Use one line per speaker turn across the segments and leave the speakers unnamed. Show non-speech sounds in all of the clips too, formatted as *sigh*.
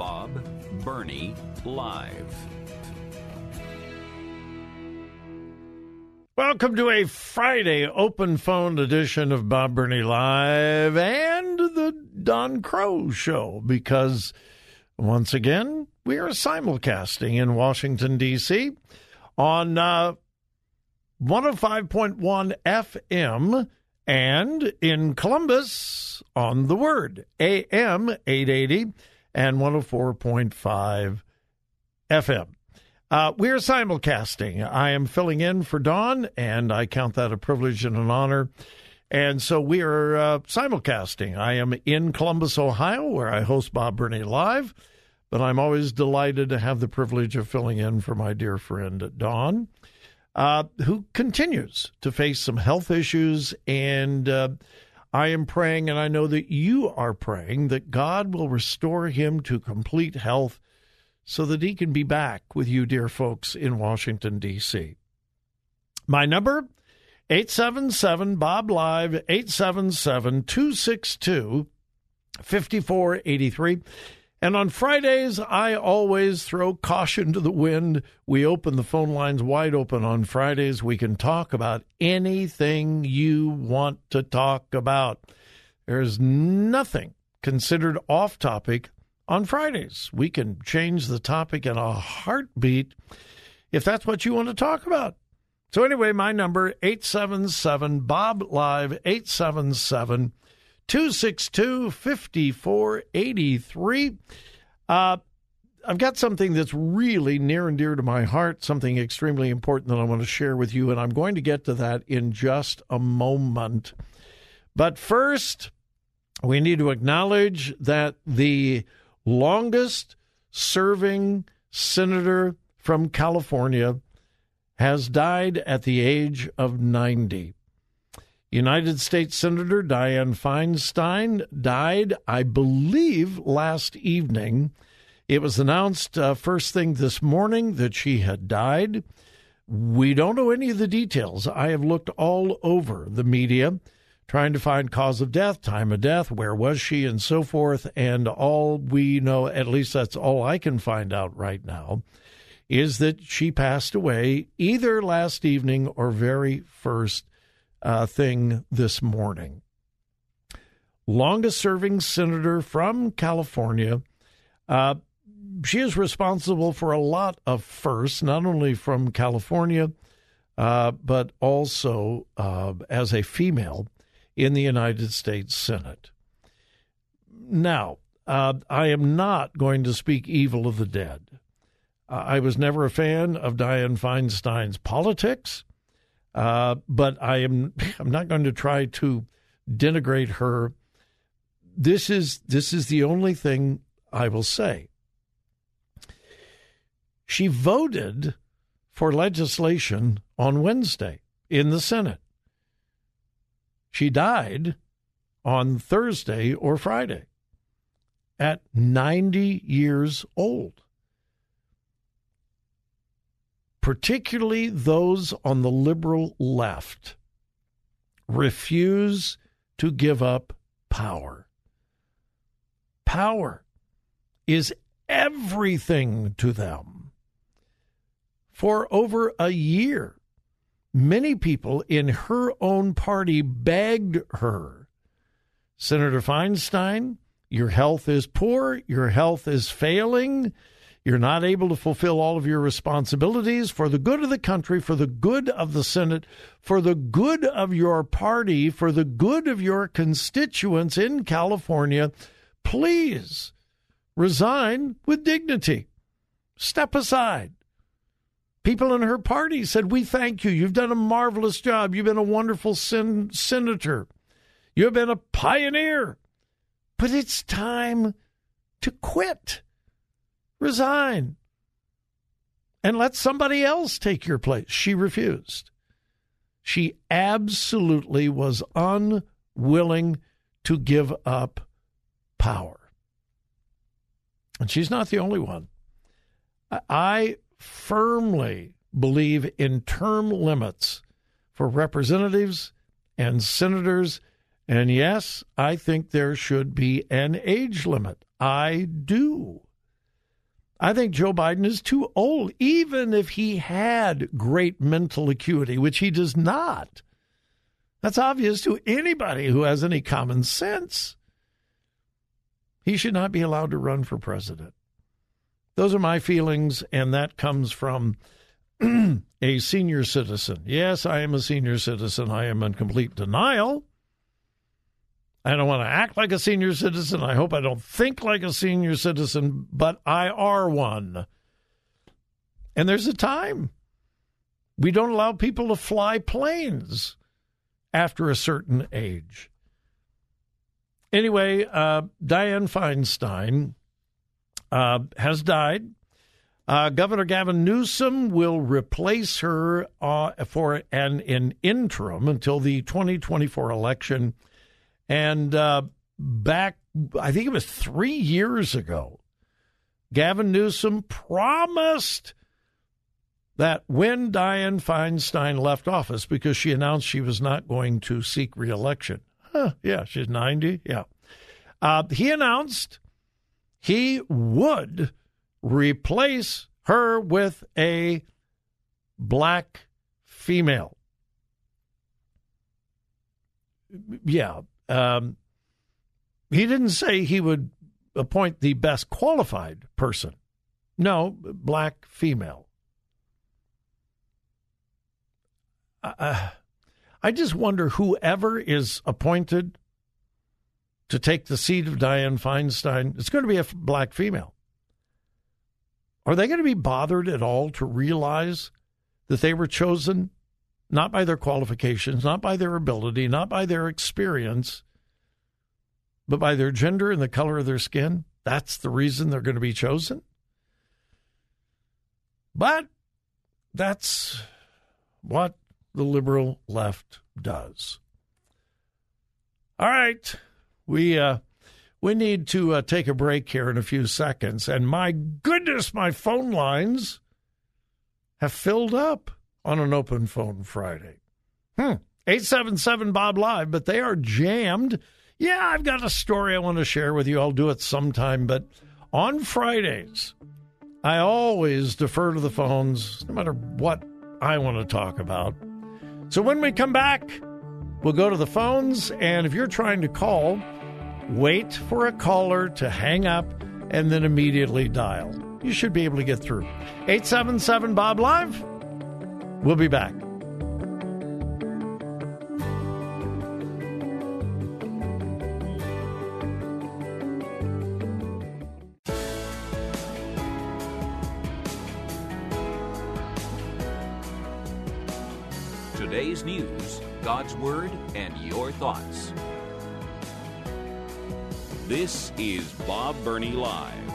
Bob Burney Live.
Welcome to a Friday open phone edition of Bob Burney Live and the Don Crow Show because once again we are simulcasting in Washington, D.C on uh, 105.1 FM and in Columbus on the Word, AM 880 and 104.5 FM. Uh, we are simulcasting. I am filling in for Don, and I count that a privilege and an honor. And so we are uh, simulcasting. I am in Columbus, Ohio, where I host Bob Burney Live but I'm always delighted to have the privilege of filling in for my dear friend Don, uh, who continues to face some health issues. And uh, I am praying, and I know that you are praying, that God will restore him to complete health so that he can be back with you, dear folks, in Washington, D.C. My number, 877 Bob Live, 877 262 5483. And on Fridays, I always throw caution to the wind. We open the phone lines wide open on Fridays. We can talk about anything you want to talk about. There's nothing considered off topic on Fridays. We can change the topic in a heartbeat if that's what you want to talk about. So anyway, my number 877 Bob Live 877 262 5483. Uh, I've got something that's really near and dear to my heart, something extremely important that I want to share with you, and I'm going to get to that in just a moment. But first, we need to acknowledge that the longest serving senator from California has died at the age of 90. United States Senator Dianne Feinstein died, I believe, last evening. It was announced uh, first thing this morning that she had died. We don't know any of the details. I have looked all over the media trying to find cause of death, time of death, where was she, and so forth. And all we know, at least that's all I can find out right now, is that she passed away either last evening or very first uh, thing this morning. Longest serving senator from California. Uh, she is responsible for a lot of firsts, not only from California, uh, but also uh, as a female in the United States Senate. Now, uh, I am not going to speak evil of the dead. I was never a fan of Dianne Feinstein's politics. Uh, but I am *laughs* I'm not going to try to denigrate her. This is this is the only thing I will say. She voted for legislation on Wednesday in the Senate. She died on Thursday or Friday at 90 years old particularly those on the liberal left, refuse to give up power. Power. is everything to them. For over a year, many people in her own party begged her Senator Feinstein, your health is poor, your health is failing, you're not able to fulfill all of your responsibilities for the good of the country, for the good of the Senate, for the good of your party, for the good of your constituents in California. Please resign with dignity. Step aside. People in her party said, We thank you. You've done a marvelous job. You've been a wonderful sen- senator. You've been a pioneer. But it's time to quit. Resign. And let somebody else take your place. She refused. She absolutely was unwilling to give up power. And she's not the only one. I firmly believe in term limits for representatives and senators. And yes, I think there should be an age limit. I do. I think Joe Biden is too old, even if he had great mental acuity, which he does not. That's obvious to anybody who has any common sense. He should not be allowed to run for president. Those are my feelings, and that comes from *clears throat* a senior citizen. Yes, I am a senior citizen. I am in complete denial. I don't want to act like a senior citizen. I hope I don't think like a senior citizen, but I are one. And there's a time. We don't allow people to fly planes after a certain age. Anyway, uh, Dianne Feinstein uh, has died. Uh, Governor Gavin Newsom will replace her uh, for an, an interim until the 2024 election. And uh, back, I think it was three years ago, Gavin Newsom promised that when Dianne Feinstein left office, because she announced she was not going to seek reelection, Huh, yeah, she's 90. Yeah. Uh, he announced he would replace her with a black female. Yeah. Um, he didn't say he would appoint the best qualified person. No, black female. Uh, I just wonder whoever is appointed to take the seat of Dianne Feinstein, it's going to be a black female. Are they going to be bothered at all to realize that they were chosen not by their qualifications, not by their ability, not by their experience, but by their gender and the color of their skin? That's the reason they're going to be chosen? But that's what the liberal left does. All right, we uh, we need to uh, take a break here in a few seconds, and my goodness, my phone lines have filled up on an open phone Friday. Hmm. 877 Bob Live, but they are jammed. Yeah, I've got a story I want to share with you. I'll do it sometime, but on Fridays, I always defer to the phones, no matter what I want to talk about. So when we come back, we'll go to the phones. And if you're trying to call, wait for a caller to hang up and then immediately dial. You should be able to get through. 877 Bob Live. We'll be back.
Today's news, God's Word, and your thoughts. This is Bob Burney Live.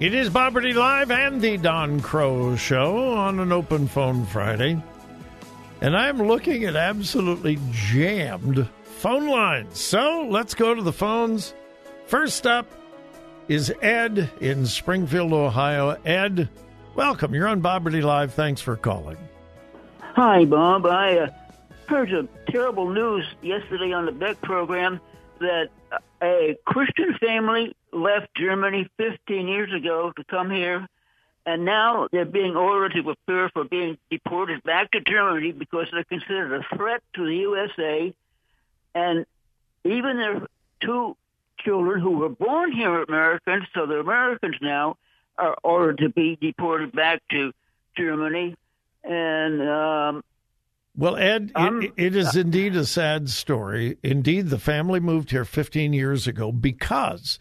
It is Bob Burney Live and the Don Crow Show on an open phone Friday. And I'm looking at absolutely jammed phone lines. So let's go to the phones. First up is Ed in Springfield, Ohio. Ed, welcome. You're on Bob Burney Live. Thanks for calling.
Hi, Bob. I uh, heard some terrible news yesterday on the Beck program that a Christian family left Germany 15 years ago to come here, and now they're being ordered to prepare for being deported back to Germany because they're considered a threat to the USA. And even their two children who were born here Americans, so they're Americans now, are ordered to be deported back to Germany. And um,
well, Ed, it, it is indeed a sad story. Indeed, the family moved here 15 years ago because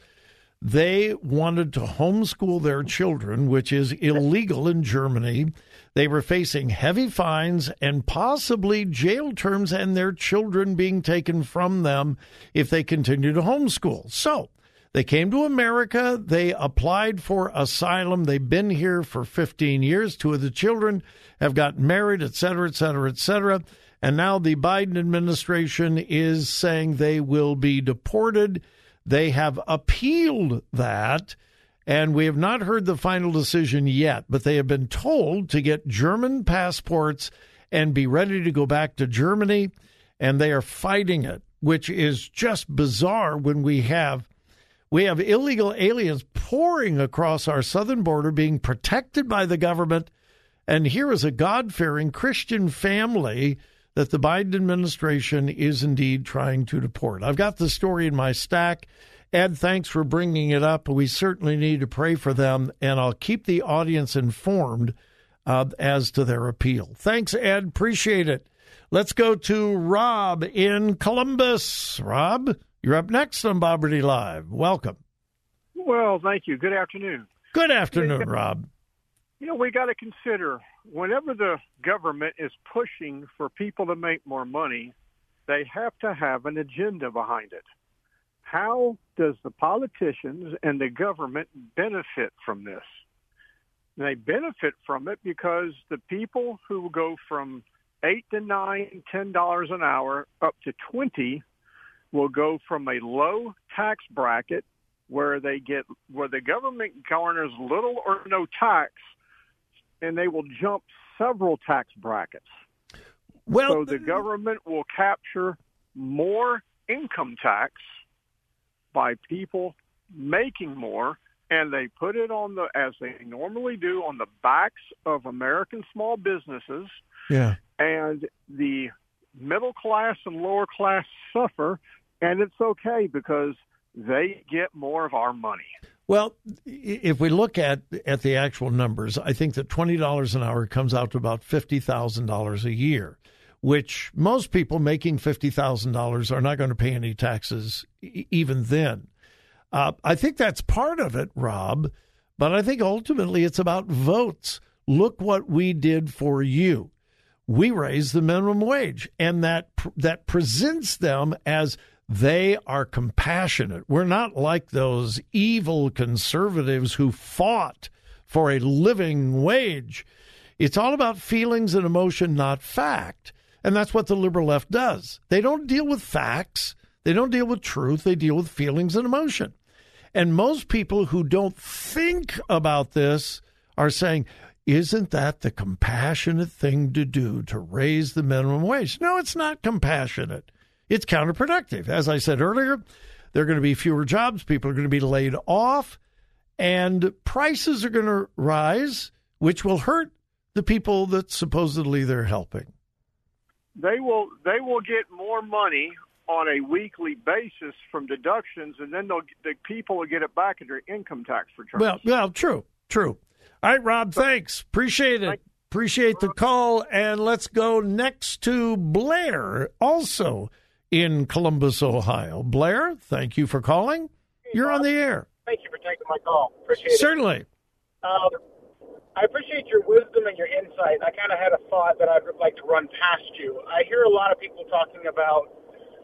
they wanted to homeschool their children, which is illegal in Germany. They were facing heavy fines and possibly jail terms and their children being taken from them if they continue to homeschool. So they came to America. They applied for asylum. They've been here for 15 years. Two of the children have gotten married, et cetera, et cetera, et cetera. And now the Biden administration is saying they will be deported. They have appealed that, and we have not heard the final decision yet, but they have been told to get German passports and be ready to go back to Germany, and they are fighting it, which is just bizarre when we have we have illegal aliens pouring across our southern border, being protected by the government. And here is a God fearing Christian family that the Biden administration is indeed trying to deport. I've got the story in my stack. Ed, thanks for bringing it up. We certainly need to pray for them, and I'll keep the audience informed uh, as to their appeal. Thanks, Ed. Appreciate it. Let's go to Rob in Columbus. Rob? You're up next on Bob Burney Live. Welcome.
Well, thank you. Good afternoon.
Good afternoon, Rob.
You know, we got to consider whenever the government is pushing for people to make more money, they have to have an agenda behind it. How does the politicians and the government benefit from this? They benefit from it because the people who go from eight to nine, ten dollars an hour up to twenty will go from a low tax bracket where they get where the government garners little or no tax and they will jump several tax brackets. Well, so the government will capture more income tax by people making more and they put it on the as they normally do on the backs of American small businesses.
Yeah.
And the middle class and lower class suffer and it's okay because they get more of our money.
Well, if we look at at the actual numbers, I think that twenty dollars an hour comes out to about fifty thousand dollars a year, which most people making fifty thousand dollars are not going to pay any taxes even then. Uh, I think that's part of it, Rob, but I think ultimately it's about votes. Look what we did for you. We raised the minimum wage, and that that presents them as they are compassionate. We're not like those evil conservatives who fought for a living wage. It's all about feelings and emotion, not fact. And that's what the liberal left does. They don't deal with facts, they don't deal with truth, they deal with feelings and emotion. And most people who don't think about this are saying, isn't that the compassionate thing to do to raise the minimum wage? No, it's not compassionate it's counterproductive. As I said earlier, there are going to be fewer jobs, people are going to be laid off, and prices are going to rise, which will hurt the people that supposedly they're helping.
They will they will get more money on a weekly basis from deductions, and then they'll the people will get it back in their income tax returns.
Well, well, true, true. All right, Rob, thanks. Appreciate it. Appreciate the call. And let's go next to Blair, also in Columbus, Ohio. Blair, thank you for calling. You're on the air.
Thank you for taking my call. Appreciate it.
Certainly.
Um, I appreciate your wisdom and your insight. I kind of had a thought that I'd like to run past you. I hear a lot of people talking about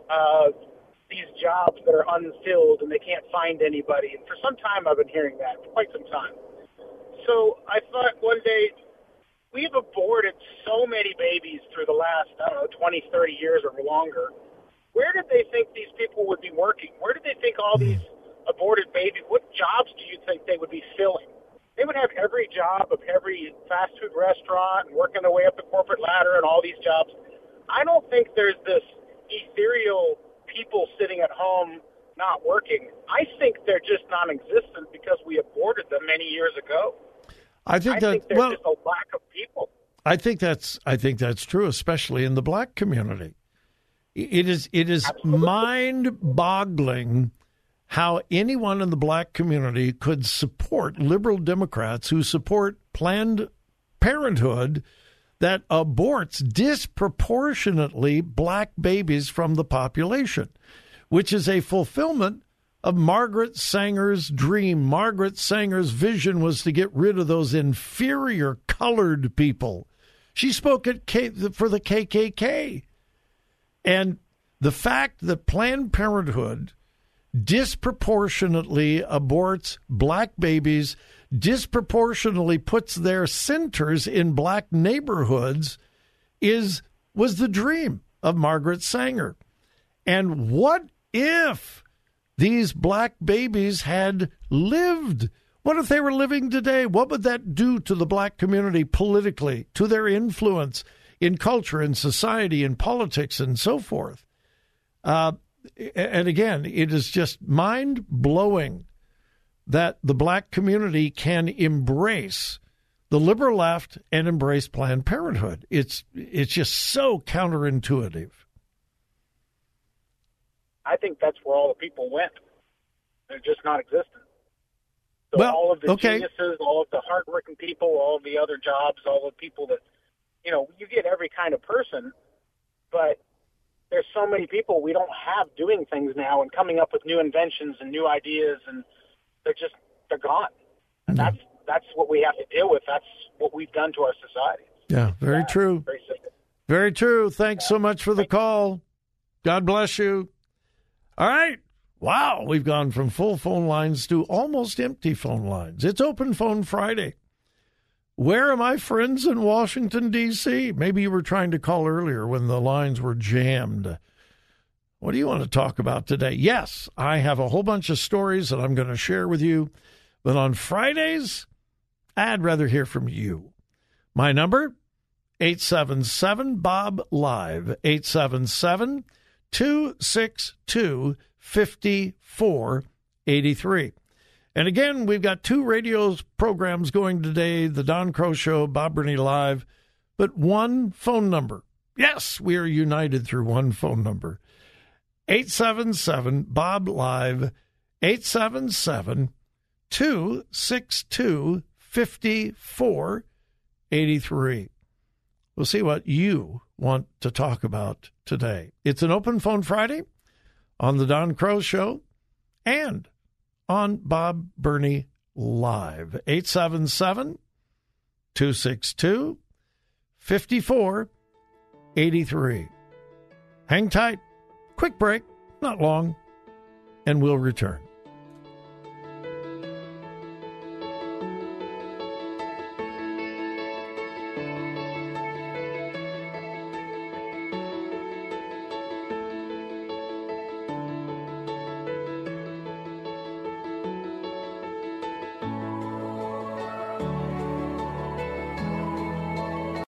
uh, these jobs that are unfilled and they can't find anybody. And for some time, I've been hearing that, for quite some time. So I thought one day, we've aborted so many babies through the last, I don't know, 20, 30 years or longer where did they think these people would be working? Where did they think all hmm. these aborted babies, what jobs do you think they would be filling? They would have every job of every fast food restaurant and working their way up the corporate ladder and all these jobs. I don't think there's this ethereal people sitting at home not working. I think they're just non-existent because we aborted them many years ago.
I think
I
that
think there's
well,
just a lack of people.
I think that's I think that's true, especially in the black community. It is it is mind boggling how anyone in the black community could support liberal Democrats who support Planned Parenthood that aborts disproportionately black babies from the population, which is a fulfillment of Margaret Sanger's dream. Margaret Sanger's vision was to get rid of those inferior colored people. She spoke at K- for the KKK. And the fact that Planned Parenthood disproportionately aborts black babies, disproportionately puts their centers in black neighborhoods is was the dream of Margaret Sanger. And what if these black babies had lived? What if they were living today? What would that do to the black community politically, to their influence in culture and society and politics and so forth? Uh, and again, it is just mind blowing that the black community can embrace the liberal left and embrace Planned Parenthood. It's it's just so counterintuitive.
I think that's where all the people went. They're just not existent. So
Well,
all of the
okay.
geniuses, all of the hardworking people, all of the other jobs, all the people that, you know, you get every kind of person, but there's so many people we don't have doing things now and coming up with new inventions and new ideas, and they're just they're gone. And that's that's what we have to deal with. That's what we've done to our society.
Yeah, very true.
Very.
Very true. Thanks so much for the call. God bless you. All right. Wow, we've gone from full phone lines to almost empty phone lines. It's Open Phone Friday. Where are my friends in Washington, D.C.? Maybe you were trying to call earlier when the lines were jammed. What do you want to talk about today? Yes, I have a whole bunch of stories that I'm going to share with you. But on Fridays, I'd rather hear from you. My number, 877 Bob Live, 877 262 5483. And again, we've got two radio programs going today The Don Crow Show, Bob Burney Live, but one phone number. Yes, we are united through one phone number 877 Bob Live, 877 262 5483. We'll see what you want to talk about today. It's an open phone Friday on the Don Crow Show and on Bob Burney Live. 877 262 5483. Hang tight. Quick break, not long, and we'll return.